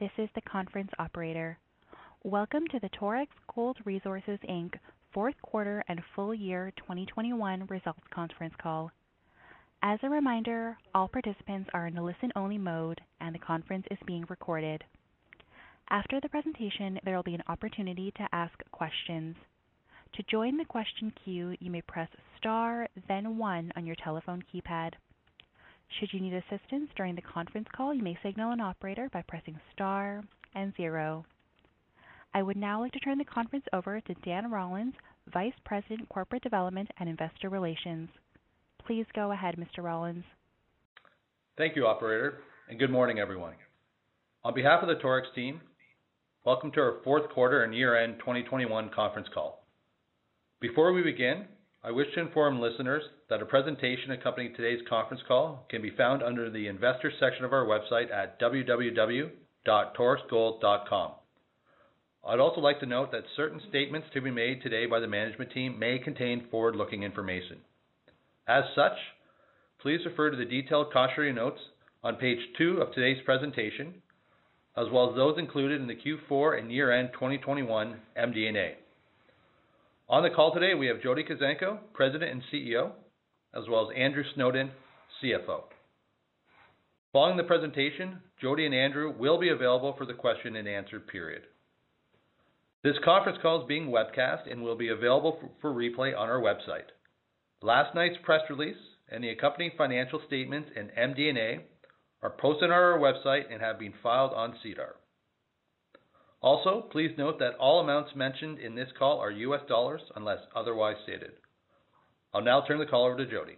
This is the conference operator. Welcome to the Torex Gold Resources Inc. fourth quarter and full year 2021 results conference call. As a reminder, all participants are in a listen-only mode, and the conference is being recorded. After the presentation, there will be an opportunity to ask questions. To join the question queue, you may press star then one on your telephone keypad. Should you need assistance during the conference call, you may signal an operator by pressing star and zero. I would now like to turn the conference over to Dan Rollins, Vice President, Corporate Development and Investor Relations. Please go ahead, Mr. Rollins. Thank you, operator, and good morning, everyone. On behalf of the Torex team, welcome to our fourth quarter and year-end 2021 conference call. Before we begin, I wish to inform listeners that a presentation accompanying today's conference call can be found under the Investors section of our website at www.torexgold.com. I'd also like to note that certain statements to be made today by the management team may contain forward-looking information. As such, please refer to the detailed cautionary notes on page two of today's presentation, as well as those included in the Q4 and year-end 2021 MD&A. On the call today, we have Jody Kuzenko, President and CEO, as well as Andrew Snowden, CFO. Following the presentation, Jody and Andrew will be available for the question and answer period. This conference call is being webcast and will be available for replay on our website. Last night's press release and the accompanying financial statements and MD&A are posted on our website and have been filed on SEDAR. Also, please note that all amounts mentioned in this call are US dollars unless otherwise stated. I'll now turn the call over to Jody.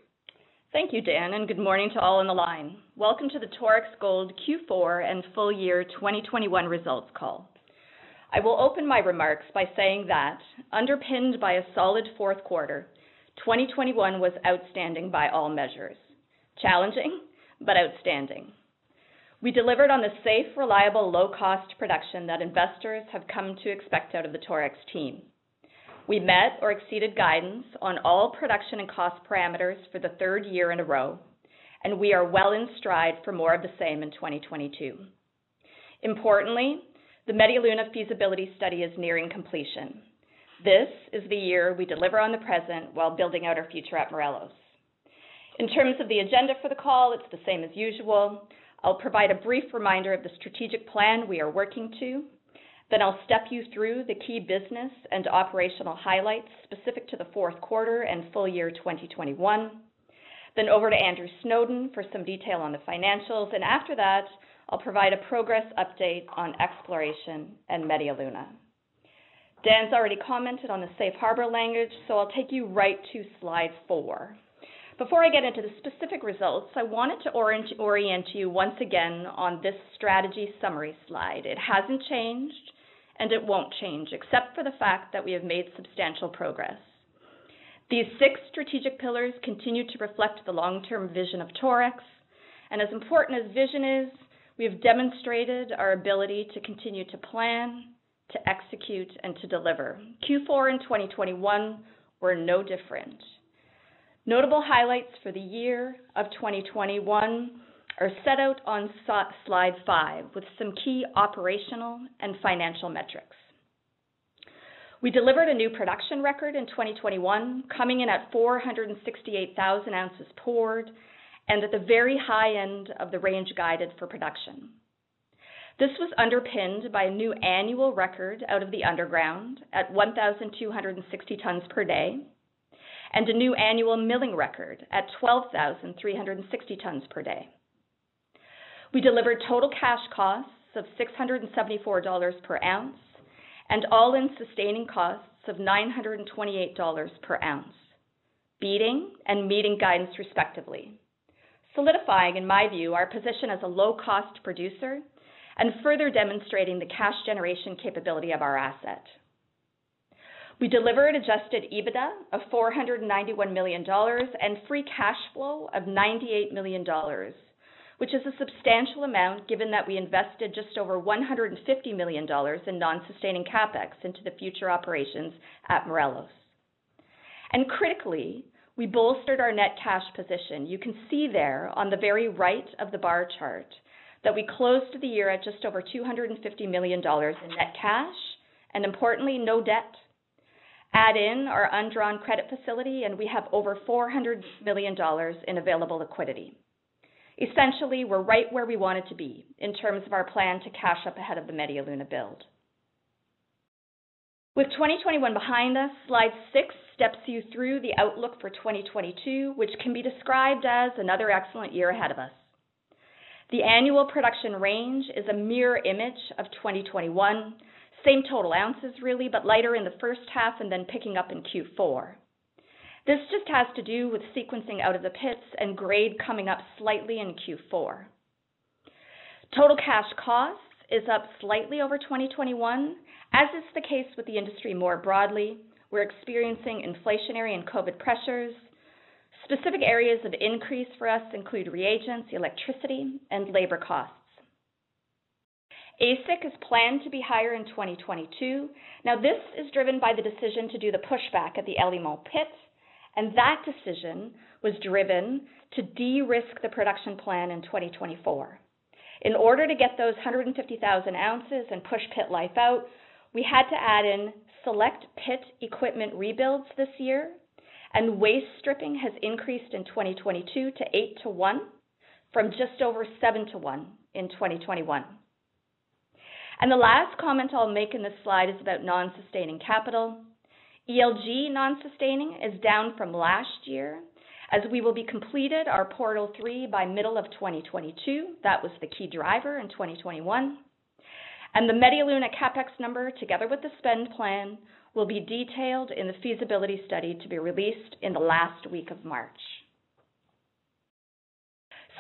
Thank you, Dan, and good morning to all on the line. Welcome to the Torex Gold Q4 and full year 2021 results call. I will open my remarks by saying that underpinned by a solid fourth quarter, 2021 was outstanding by all measures. Challenging, but outstanding. We delivered on the safe, reliable, low-cost production that investors have come to expect out of the Torex team. We met or exceeded guidance on all production and cost parameters for the third year in a row, and we are well in stride for more of the same in 2022. Importantly, the Media Luna feasibility study is nearing completion. This is the year we deliver on the present while building out our future at Morelos. In terms of the agenda for the call, it's the same as usual. I'll provide a brief reminder of the strategic plan we are working to. Then I'll step you through the key business and operational highlights specific to the fourth quarter and full year 2021. Then over to Andrew Snowden for some detail on the financials. And after that, I'll provide a progress update on exploration and Media Luna. Dan's already commented on the safe harbor language, so I'll take you right to slide four. Before I get into the specific results, I wanted to orient you once again on this strategy summary slide. It hasn't changed, and it won't change, except for the fact that we have made substantial progress. These six strategic pillars continue to reflect the long-term vision of Torex. And as important as vision is, we have demonstrated our ability to continue to plan, to execute, and to deliver. Q4 in 2021 were no different. Notable highlights for the year of 2021 are set out on slide five with some key operational and financial metrics. We delivered a new production record in 2021, coming in at 468,000 ounces poured and at the very high end of the range guided for production. This was underpinned by a new annual record out of the underground at 1,260 tons per day and a new annual milling record at 12,360 tons per day. We delivered total cash costs of $674 per ounce and all-in sustaining costs of $928 per ounce, beating and meeting guidance respectively, solidifying, in my view, our position as a low-cost producer and further demonstrating the cash generation capability of our asset. We delivered adjusted EBITDA of $491 million and free cash flow of $98 million, which is a substantial amount given that we invested just over $150 million in non-sustaining CapEx into the future operations at Morelos. And critically, we bolstered our net cash position. You can see there on the very right of the bar chart that we closed the year at just over $250 million in net cash, and importantly, no debt. Add in our undrawn credit facility, and we have over $400 million in available liquidity. Essentially, we're right where we wanted to be in terms of our plan to cash up ahead of the Media Luna build. With 2021 behind us, slide six steps you through the outlook for 2022, which can be described as another excellent year ahead of us. The annual production range is a mirror image of 2021, same total ounces really, but lighter in the first half and then picking up in Q4. This just has to do with sequencing out of the pits and grade coming up slightly in Q4. Total cash costs is up slightly over 2021, as is the case with the industry more broadly. We're experiencing inflationary and COVID pressures. Specific areas of increase for us include reagents, electricity, and labor costs. AISC is planned to be higher in 2022. Now, this is driven by the decision to do the pushback at the El pit, and that decision was driven to de-risk the production plan in 2024. In order to get those 150,000 ounces and push pit life out, we had to add in select pit equipment rebuilds this year, and waste stripping has increased in 2022 to 8-to-1 from just over 7-to-1 in 2021. And the last comment I'll make in this slide is about non-sustaining capital. ELG non-sustaining is down from last year as we will be completed our portal 3 by middle of 2022. That was the key driver in 2021. And The Media Luna CapEx number, together with the spend plan, will be detailed in the feasibility study to be released in the last week of March.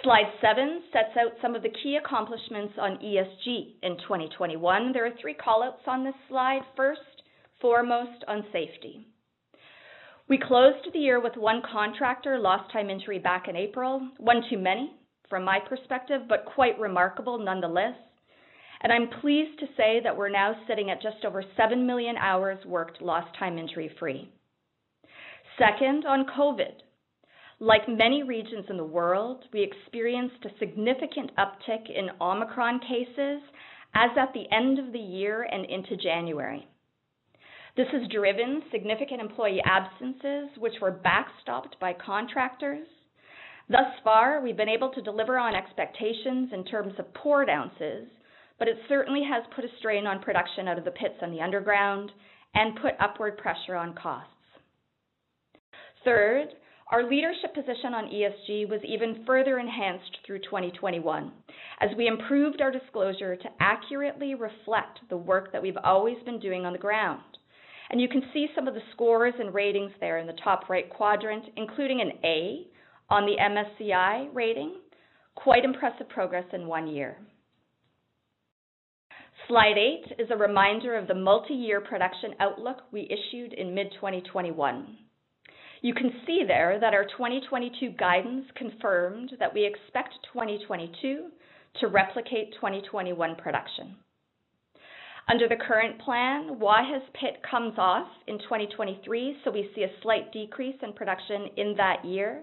Slide seven sets out some of the key accomplishments on ESG in 2021. There are three call-outs on this slide. First, foremost on safety. We closed the year with one contractor lost time injury back in April, one too many from my perspective, but quite remarkable nonetheless. And I'm pleased to say that we're now sitting at just over 7 million hours worked lost time injury free. Second, on COVID. Like many regions in the world, we experienced a significant uptick in Omicron cases as at the end of the year and into January. This has driven significant employee absences, which were backstopped by contractors. Thus far, we've been able to deliver on expectations in terms of poured ounces, but it certainly has put a strain on production out of the pits and the underground and put upward pressure on costs. Third, our leadership position on ESG was even further enhanced through 2021 as we improved our disclosure to accurately reflect the work that we've always been doing on the ground. And you can see some of the scores and ratings there in the top right quadrant, including an A on the MSCI rating. Quite impressive progress in one year. Slide eight is a reminder of the multi-year production outlook we issued in mid-2021. You can see there that our 2022 guidance confirmed that we expect 2022 to replicate 2021 production. Under the current plan, Guajes Pit comes off in 2023, so we see a slight decrease in production in that year.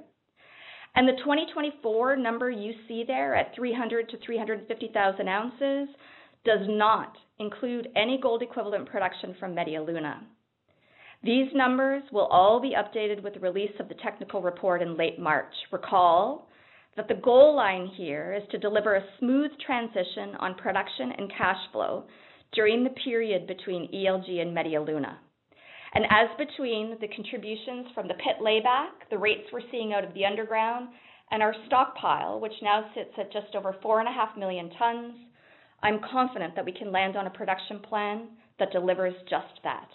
And The 2024 number you see there at 300,000-350,000 ounces does not include any gold equivalent production from Media Luna. These numbers will all be updated with the release of the technical report in late March. Recall that the goal line here is to deliver a smooth transition on production and cash flow during the period between ELG and Media Luna. And as between the contributions from the pit layback, the rates we're seeing out of the underground, and our stockpile, which now sits at just over 4.5 million tons, I'm confident that we can land on a production plan that delivers just that.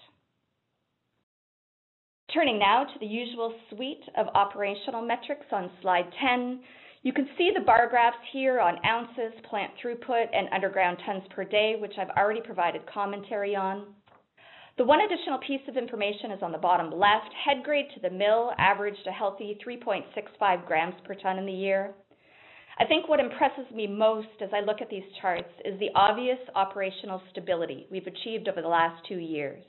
Turning now to the usual suite of operational metrics on slide 10. You can see the bar graphs here on ounces, plant throughput, and underground tons per day, which I've already provided commentary on. The one additional piece of information is on the bottom left. Head grade to the mill averaged a healthy 3.65 grams per ton in the year. I think what impresses me most as I look at these charts is the obvious operational stability we've achieved over the last two years.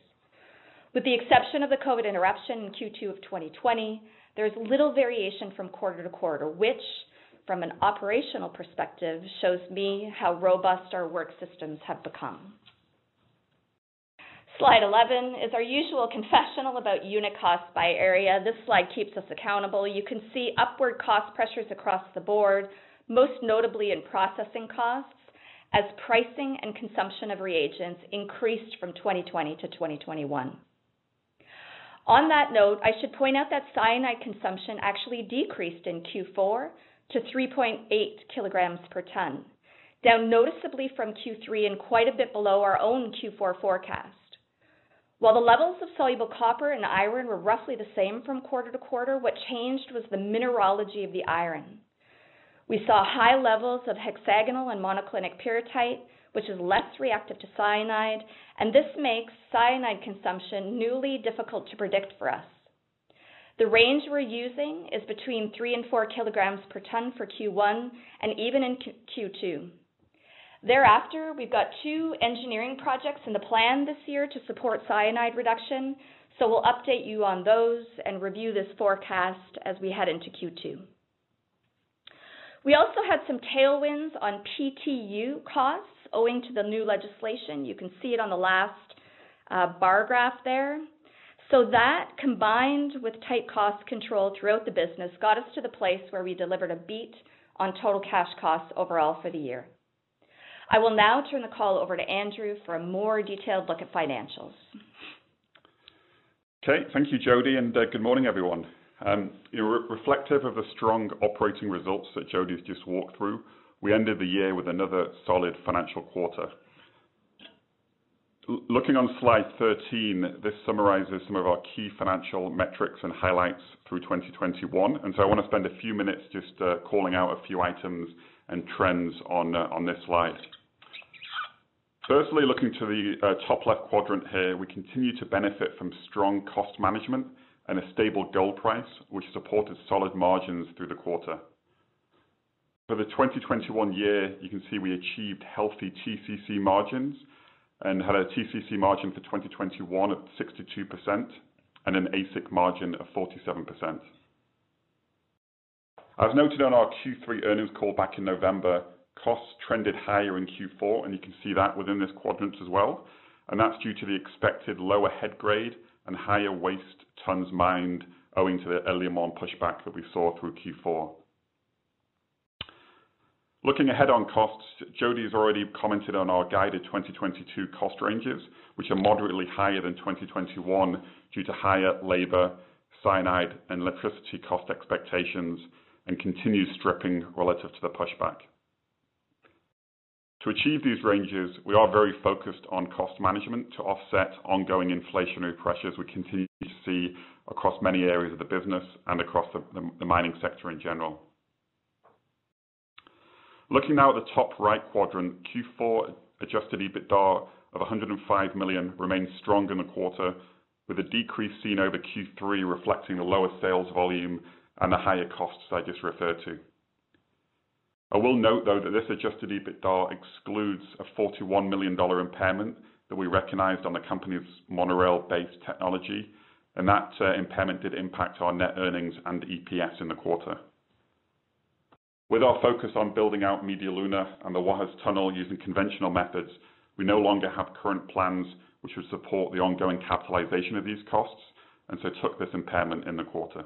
With the exception of the COVID interruption in Q2 of 2020, there's little variation from quarter to quarter, which from an operational perspective, shows me how robust our work systems have become. Slide 11 is our usual confessional about unit costs by area. This slide keeps us accountable. You can see upward cost pressures across the board, most notably in processing costs, as pricing and consumption of reagents increased from 2020 to 2021. On that note, I should point out that cyanide consumption actually decreased in Q4 to 3.8 kilograms per ton, down noticeably from Q3 and quite a bit below our own Q4 forecast. While the levels of soluble copper and iron were roughly the same from quarter to quarter, what changed was the mineralogy of the iron. We saw high levels of hexagonal and monoclinic pyrrhotite, which is less reactive to cyanide, and this makes cyanide consumption newly difficult to predict for us. The range we're using is between 3 and 4 kilograms per ton for Q1 and even in Q2. Thereafter, we've got two engineering projects in the plan this year to support cyanide reduction, so we'll update you on those and review this forecast as we head into Q2. We also had some tailwinds on PTU costs owing to the new legislation. You can see it on the last uh, bar graph there. So that, combined with tight cost control throughout the business, got us to the place where we delivered a beat on total cash costs overall for the year. I will now turn the call over to Andrew for a more detailed look at financials. Okay. Thank you, Jody, and uh, good morning, everyone. Um, you know, reflective of the strong operating results that Jody's just walked through, we ended the year with another solid financial quarter. Looking on slide 13, this summarizes some of our key financial metrics and highlights through 2021. and so I want to spend a few minutes just uh, calling out a few items and trends on uh, this slide. Firstly, looking to the uh, top left quadrant here, we continue to benefit from strong cost management and a stable gold price, which supported solid margins through the quarter. For the 2021 year, you can see we achieved healthy TCC margins, and had a TCC margin for 2021 of 62% and an AISC margin of 47%. As noted on our Q3 earnings call back in November, costs trended higher in Q4, and you can see that within this quadrant as well. and That's due to the expected lower head grade and higher waste tons mined owing to the El Limón pushback that we saw through Q4. Looking ahead on costs, Jody has already commented on our guided 2022 cost ranges, which are moderately higher than 2021 due to higher labor, cyanide, and electricity cost expectations and continued stripping relative to the pushback. To achieve these ranges, we are very focused on cost management to offset ongoing inflationary pressures we continue to see across many areas of the business and across the mining sector in general. Looking now at the top right quadrant, Q4 adjusted EBITDA of 105 million remains strong in the quarter, with a decrease seen over Q3 reflecting the lower sales volume and the higher costs I just referred to. I will note, though, that this adjusted EBITDA excludes a $41 million impairment that we recognized on the company's monorail-based technology, and that uh, impairment did impact our net earnings and EPS in the quarter. With our focus on building out Media Luna and the Guajes Tunnel using conventional methods, we no longer have current plans which would support the ongoing capitalization of these costs, and so took this impairment in the quarter.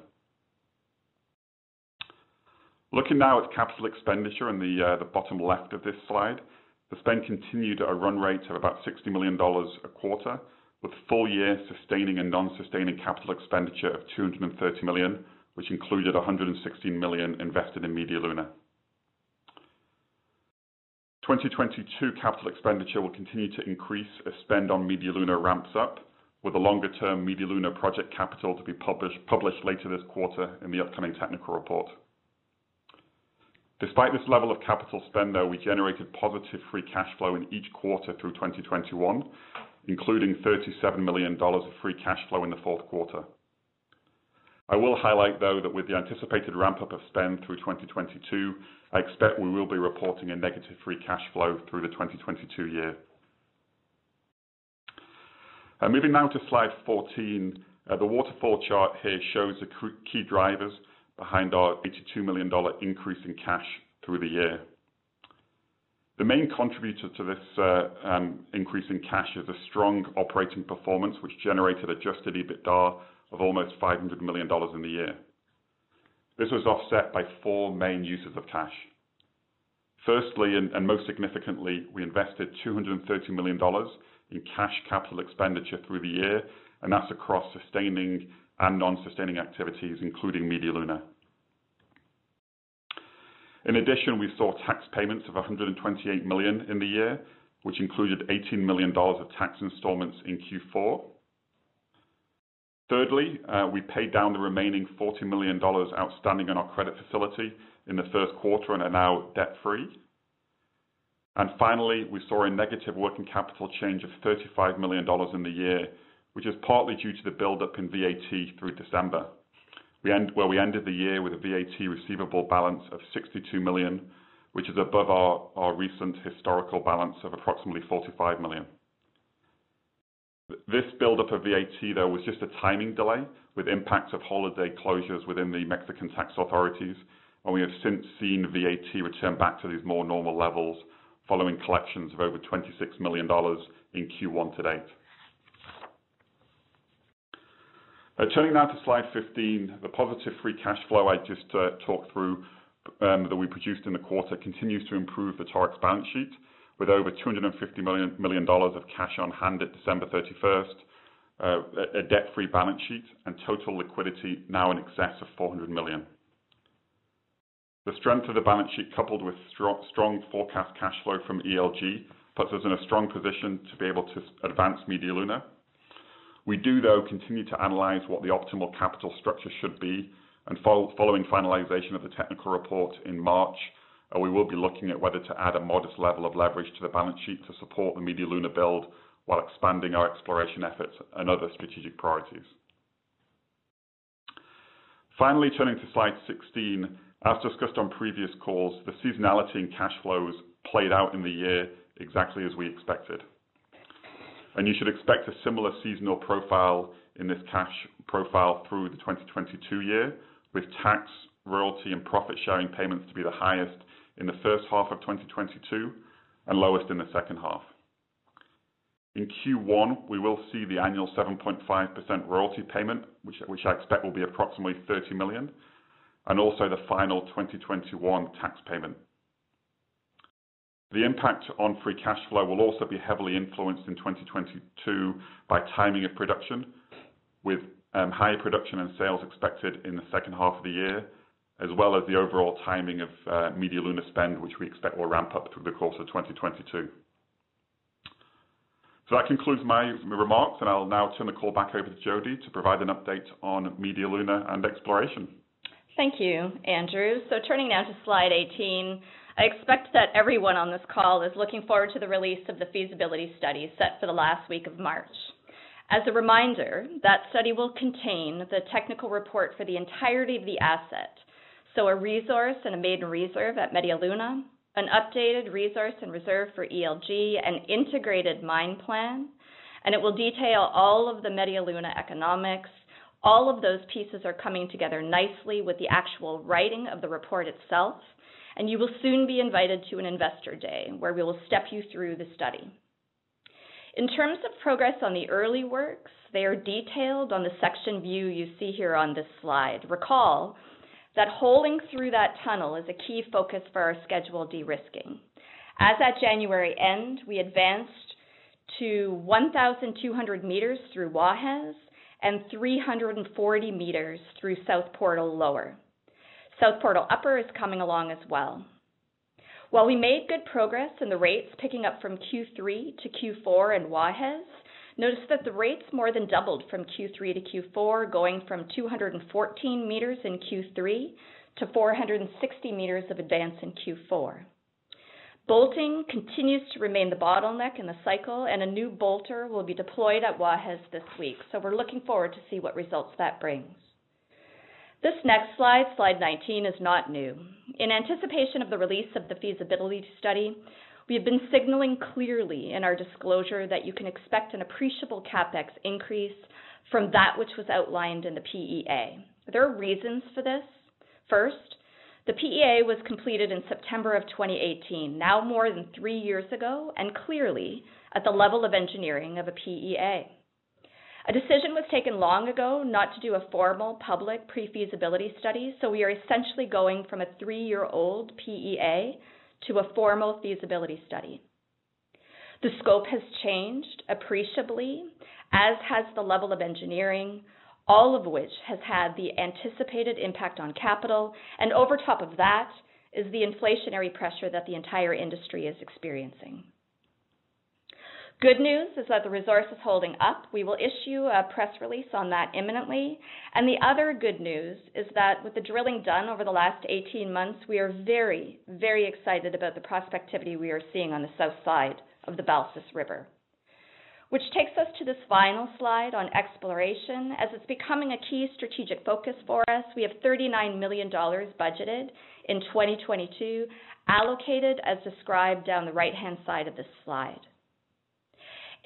Looking now at capital expenditure in the uh, bottom left of this slide, the spend continued at a run rate of about $60 million a quarter, with full year sustaining and non-sustaining capital expenditure of $230 million, which included $116 million invested in Media Luna. 2022 capital expenditure will continue to increase as spend on Media Luna ramps up, with a longer-term Media Luna project capital to be published later this quarter in the upcoming technical report. Despite this level of capital spend, though, we generated positive free cash flow in each quarter through 2021, including $37 million of free cash flow in the fourth quarter. I will highlight, though, that with the anticipated ramp-up of spend through 2022, I expect we will be reporting a negative free cash flow through the 2022 year. Uh, moving now to slide 14, uh, the waterfall chart here shows the key drivers behind our $82 million increase in cash through the year. The main contributor to this uh, um, increase in cash is a strong operating performance, which generated adjusted EBITDA of almost $500 million in the year. This was offset by four main uses of cash. Firstly, and most significantly, we invested $230 million in cash capital expenditure through the year, and that's across sustaining and non-sustaining activities, including Media Luna. In addition, we saw tax payments of 128 million in the year, which included $18 million of tax installments in Q4. Thirdly, uh, we paid down the remaining $40 million outstanding on our credit facility in the first quarter and are now debt-free. And finally, we saw a negative working capital change of $35 million in the year, which is partly due to the buildup in VAT through December where we ended the year with a VAT receivable balance of 62 million, which is above our recent historical balance of approximately $45 million. This buildup of VAT, though, was just a timing delay with impacts of holiday closures within the Mexican tax authorities, and we have since seen VAT return back to these more normal levels following collections of over $26 million in Q1 to date. Uh, turning now to slide 15, the positive free cash flow I just uh, talked through um, that we produced in the quarter continues to improve the Torex balance sheet with over $250 million of cash on hand at December 31st, uh, a debt-free balance sheet, and total liquidity now in excess of 400 million. The strength of the balance sheet, coupled with strong forecast cash flow from ELG, puts us in a strong position to be able to advance Media Luna we do, though, continue to analyze what the optimal capital structure should be, and following finalization of the technical report in March, we will be looking at whether to add a modest level of leverage to the balance sheet to support the Media Luna build while expanding our exploration efforts and other strategic priorities. Finally, turning to slide 16, as discussed on previous calls, the seasonality in cash flows played out in the year exactly as we expected and you should expect a similar seasonal profile in this cash profile through the 2022 year, with tax, royalty, and profit-sharing payments to be the highest in the first half of 2022 and lowest in the second half. In Q1, we will see the annual 7.5% royalty payment, which I expect will be approximately 30 million, and also the final 2021 tax payment the impact on free cash flow will also be heavily influenced in 2022 by timing of production, with um, higher production and sales expected in the second half of the year, as well as the overall timing of uh, Media Luna spend, which we expect will ramp up through the course of 2022. That concludes my remarks, and I'll now turn the call back over to Jody to provide an update on Media Luna and exploration. Thank you, Andrew. So turning now to slide 18, I expect that everyone on this call is looking forward to the release of the feasibility study set for the last week of March. As a reminder, that study will contain the technical report for the entirety of the asset, so a resource and a maiden reserve at Media Luna, an updated resource and reserve for ELG, an integrated mine plan, and it will detail all of the Media Luna economics. All of those pieces are coming together nicely with the actual writing of the report itself, and you will soon be invited to an investor day where we will step you through the study. In terms of progress on the early works, they are detailed on the section view you see here on this slide. Recall that holing through that tunnel is a key focus for our schedule de-risking. As at January end, we advanced to 1,200 meters through Guajes and 340 meters through South Portal Lower. South Portal Upper is coming along as well. While we made good progress in the rates picking up from Q3 to Q4 in Guajes, notice that the rates more than doubled from Q3 to Q4, going from 214 meters in Q3 to 460 meters of advance in Q4. Bolting continues to remain the bottleneck in the cycle, and a new bolter will be deployed at Guajes this week. So we're looking forward to see what results that brings. This next slide, slide 19, is not new. In anticipation of the release of the feasibility study, we have been signaling clearly in our disclosure that you can expect an appreciable capex increase from that which was outlined in the PEA. There are reasons for this. First, the PEA was completed in September of 2018, now more than three years ago, and clearly at the level of engineering of a PEA. A decision was taken long ago not to do a formal public pre-feasibility study, so we are essentially going from a three-year-old PEA to a formal feasibility study. The scope has changed appreciably, as has the level of engineering, all of which has had the anticipated impact on capital, and over top of that is the inflationary pressure that the entire industry is experiencing. Good news is that the resource is holding up. We will issue a press release on that imminently. And the other good news is that with the drilling done over the last 18 months, we are very, very excited about the prospectivity we are seeing on the south side of the Balsas River which takes us to this final slide on exploration. As it's becoming a key strategic focus for us, we have $39 million budgeted in 2022, allocated as described down the right-hand side of this slide.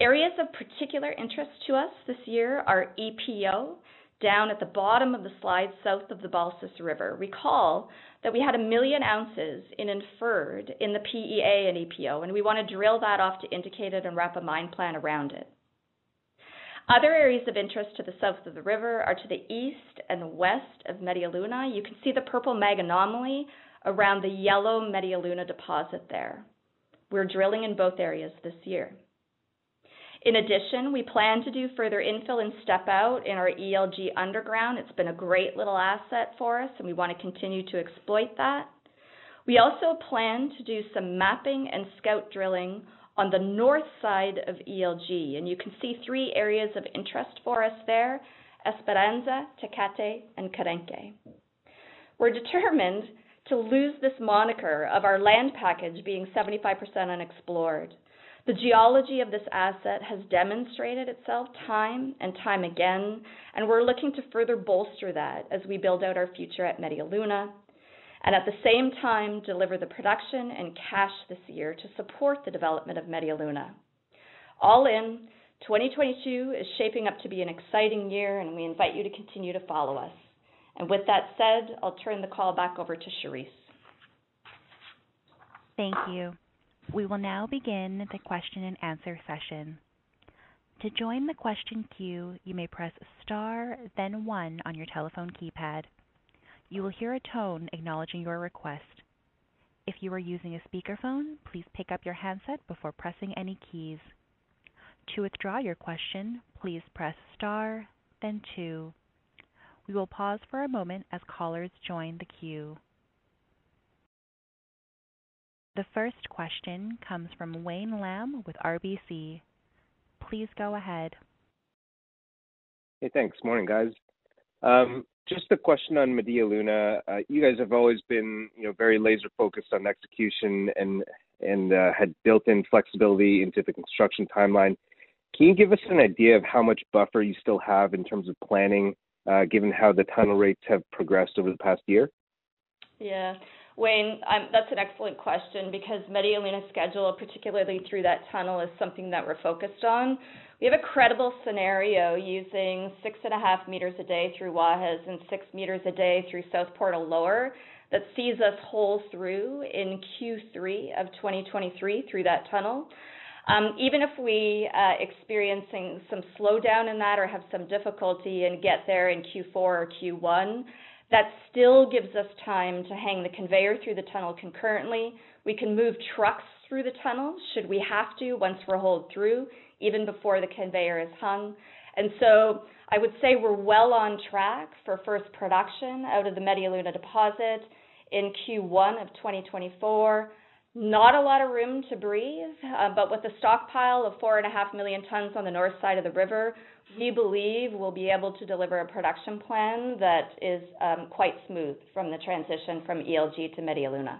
Areas of particular interest to us this year are EPO, down at the bottom of the slide south of the Balsas River. Recall that we had a million ounces in inferred in the PEA and EPO, and we want to drill that off to indicated and wrap a mine plan around it. Other areas of interest to the south of the river are to the east and west of Media Luna. You can see the purple mag anomaly around the yellow Media Luna deposit there. We're drilling in both areas this year. In addition, we plan to do further infill and step out in our ELG underground. It's been a great little asset for us, and we want to continue to exploit that. We also plan to do some mapping and scout drilling on the north side of ELG, and you can see three areas of interest for us there, Esperanza, Tecate, and Carenque. We're determined to lose this moniker of our land package being 75% unexplored. The geology of this asset has demonstrated itself time and time again, and we're looking to further bolster that as we build out our future at Media Luna, and at the same time deliver the production and cash this year to support the development of Media Luna. All in, 2022 is shaping up to be an exciting year, and we invite you to continue to follow us. And with that said, I'll turn the call back over to Charisse. Thank you. We will now begin the question and answer session. To join the question queue, you may press star, then one on your telephone keypad. You will hear a tone acknowledging your request. If you are using a speakerphone, please pick up your handset before pressing any keys. To withdraw your question, please press star, then two. We will pause for a moment as callers join the queue. The first question comes from Wayne Lam with RBC. Please go ahead. Hey, thanks. Morning, guys. Um, just a question on Media Luna. Uh, you guys have always been, you know, very laser focused on execution and and uh, had built in flexibility into the construction timeline. Can you give us an idea of how much buffer you still have in terms of planning, uh, given how the tunnel rates have progressed over the past year? Yeah. Wayne, um, that's an excellent question because Media Luna's schedule, particularly through that tunnel, is something that we're focused on. We have a credible scenario using six and a half meters a day through Guajes and six meters a day through South Portal Lower that sees us hole through in Q3 of 2023 through that tunnel. Um, even if we uh, experiencing some slowdown in that or have some difficulty and get there in Q4 or Q1, that still gives us time to hang the conveyor through the tunnel concurrently. We can move trucks through the tunnel should we have to once we're holed through, even before the conveyor is hung. And so I would say we're well on track for first production out of the Media Luna deposit in Q1 of 2024. Not a lot of room to breathe, uh, but with a stockpile of 4.5 million tons on the north side of the river, we believe we'll be able to deliver a production plan that is um, quite smooth from the transition from ELG to Media Luna.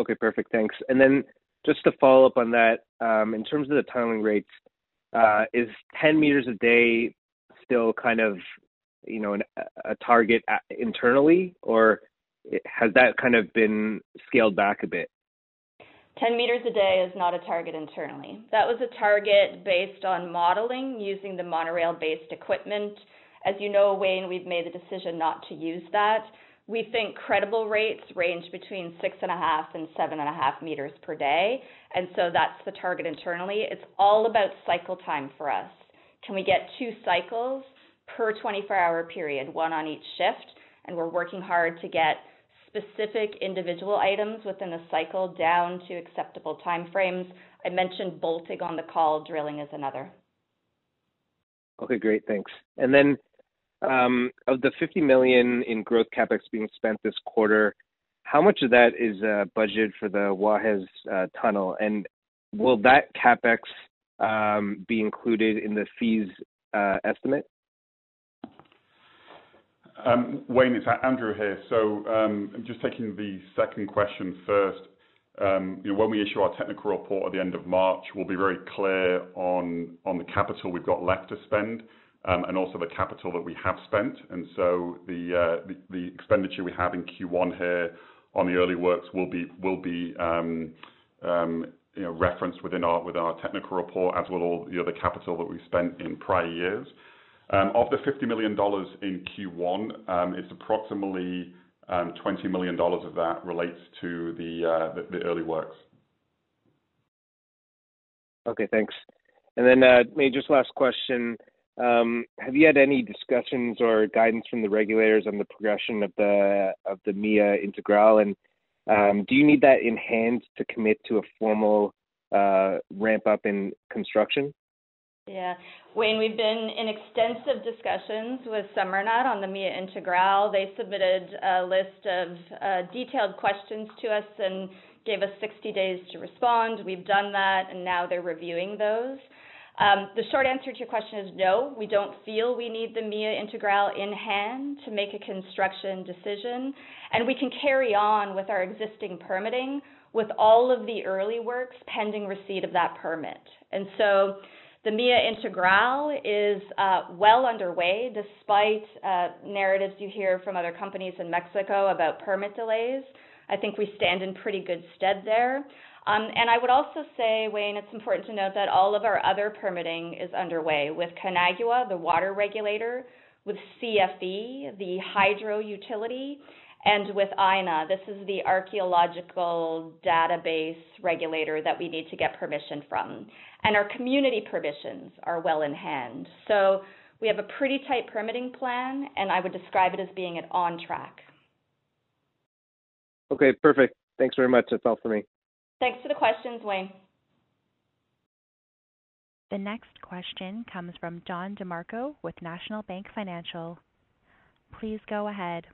Okay, perfect. Thanks. And then just to follow up on that, um, in terms of the tunneling rates, uh, is 10 meters a day still kind of, you know, a target internally, or has that kind of been scaled back a bit? 10 meters a day is not a target internally. That was a target based on modeling using the monorail-based equipment. As you know, Wayne, we've made the decision not to use that. We think credible rates range between 6.5 and 7.5 meters per day, and so that's the target internally. It's all about cycle time for us. Can we get two cycles per 24-hour period, one on each shift? And we're working hard to get specific individual items within the cycle down to acceptable timeframes. I mentioned bolting on the call, drilling is another. Okay, great. Thanks. And then of the 50 million in growth CapEx being spent this quarter, how much of that is uh, budgeted for the Guajes uh, tunnel? And will that CapEx um, be included in the fees uh, estimate? Um, Wayne, it's Andrew here. So, um just taking the second question first. You know, when we issue our technical report at the end of March, we'll be very clear on on the capital we've got left to spend. Um, and also the capital that we have spent. And so the uh, expenditure we have in Q1 here on the early works will be um, um, you know, referenced within our technical report, as will all the other capital that we've spent in prior years. Of the $50 million in Q1, it's approximately $20 million of that relates to the uh, early works. Okay, thanks. And then, uh, maybe just last question. Um, have you had any discussions or guidance from the regulators on the progression of the of the MIA Integral? And um, do you need that in hand to commit to a formal uh, ramp up in construction? Yeah. Wayne, we've been in extensive discussions with SEMARNAT on the MIA Integral. They submitted a list of uh, detailed questions to us and gave us 60 days to respond. We've done that, and now they're reviewing those. Um, the short answer to your question is no, we don't feel we need the MIA Integral in hand to make a construction decision, and we can carry on with our existing permitting with all of the early works pending receipt of that permit. And so the MIA Integral is uh, well underway despite uh, narratives you hear from other companies in Mexico about permit delays. I think we stand in pretty good stead there. Um, and I would also say, Wayne, it's important to note that all of our other permitting is underway with Conagua, the water regulator, with CFE, the hydro utility, and with INAH. This is the archaeological database regulator that we need to get permission from. And our community permissions are well in hand. So we have a pretty tight permitting plan, and I would describe it as being on track. Okay, perfect. Thanks very much. That's all for me. Thanks for the questions, Wayne. The next question comes from Don DeMarco with National Bank Financial. Please go ahead.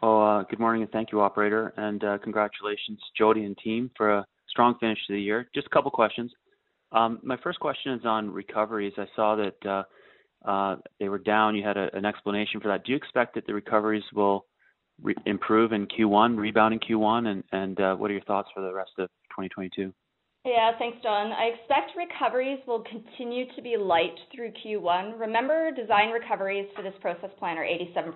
Oh, uh, good morning, and thank you, operator, and uh, congratulations, Jody and team, for a strong finish to the year. Just a couple questions. Um, my first question is on recoveries. I saw that uh, they were down. You had an explanation for that. Do you expect that the recoveries will re- improve in Q1, rebound in Q1, and, and uh, what are your thoughts for the rest of 2022? Yeah, thanks, John. I expect recoveries will continue to be light through Q1. Remember, design recoveries for this process plan are 87%.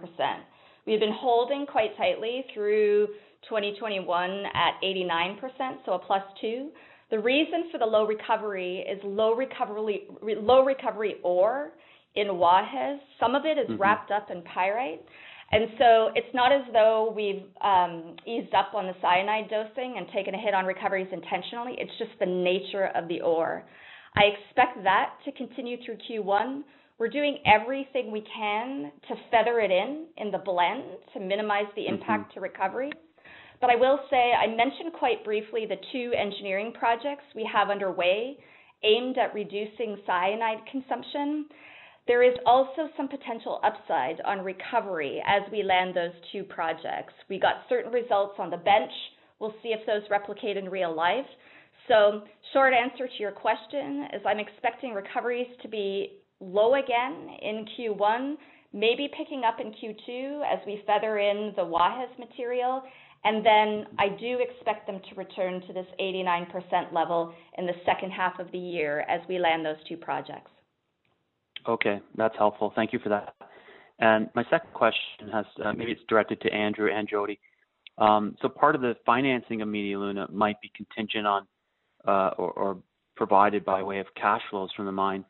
We've been holding quite tightly through 2021 at 89%, so a plus two. The reason for the low recovery is low recovery, low recovery ore in Guajes. Some of it is mm-hmm. wrapped up in pyrite. And so it's not as though we've um, eased up on the cyanide dosing and taken a hit on recoveries intentionally. It's just the nature of the ore. I expect that to continue through Q1. We're doing everything we can to feather it in in the blend to minimize the mm-hmm. impact mm-hmm. to recovery. But I will say, I mentioned quite briefly the two engineering projects we have underway aimed at reducing cyanide consumption. There is also some potential upside on recovery as we land those two projects. We got certain results on the bench. We'll see if those replicate in real life. So, short answer to your question is I'm expecting recoveries to be low again in Q1, maybe picking up in Q2 as we feather in the Guajes material. And then I do expect them to return to this 89% level in the second half of the year as we land those two projects. Okay, that's helpful. Thank you for that. And my second question has uh, maybe it's directed to Andrew and Jody. Um, so part of the financing of Media Luna might be contingent on uh, or, or, provided by way of cash flows from the mine.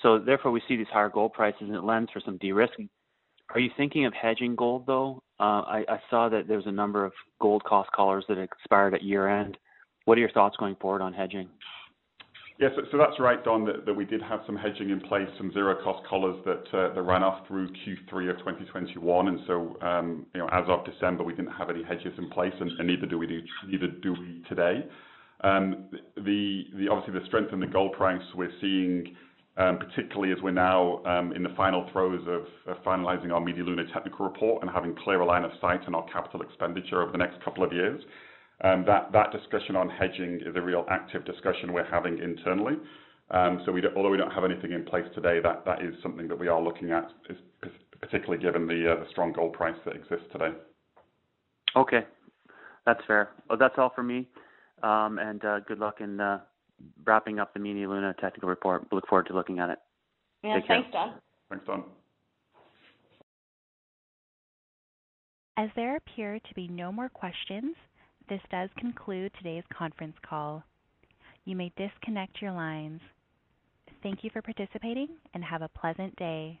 So therefore, we see these higher gold prices, and it lends for some de-risking. Are you thinking of hedging gold though? Uh, I, I, saw that there was a number of gold cost collars that expired at year end. What are your thoughts going forward on hedging? Yes, so that's right, Don, that we did have some hedging in place, some zero-cost collars that uh, ran off through Q3 of 2021. And so, um, you know, as of December, we didn't have any hedges in place, and neither do we today. Um, obviously, the strength in the gold price we're seeing, um, particularly as we're now in the final throes of finalizing our Media technical report and having clearer line of sight on our capital expenditure over the next couple of years. Um, that discussion on hedging is a real active discussion we're having internally. Um, so although we don't have anything in place today, that, that is something that we are looking at, particularly given uh, the strong gold price that exists today. Okay. That's fair. Well, that's all for me. Um, and uh, good luck in uh, wrapping up the Media Luna technical report. Look forward to looking at it. Yeah. Thanks, Don. Thanks, Don. As there appear to be no more questions, this does conclude today's conference call. You may disconnect your lines. Thank you for participating and have a pleasant day.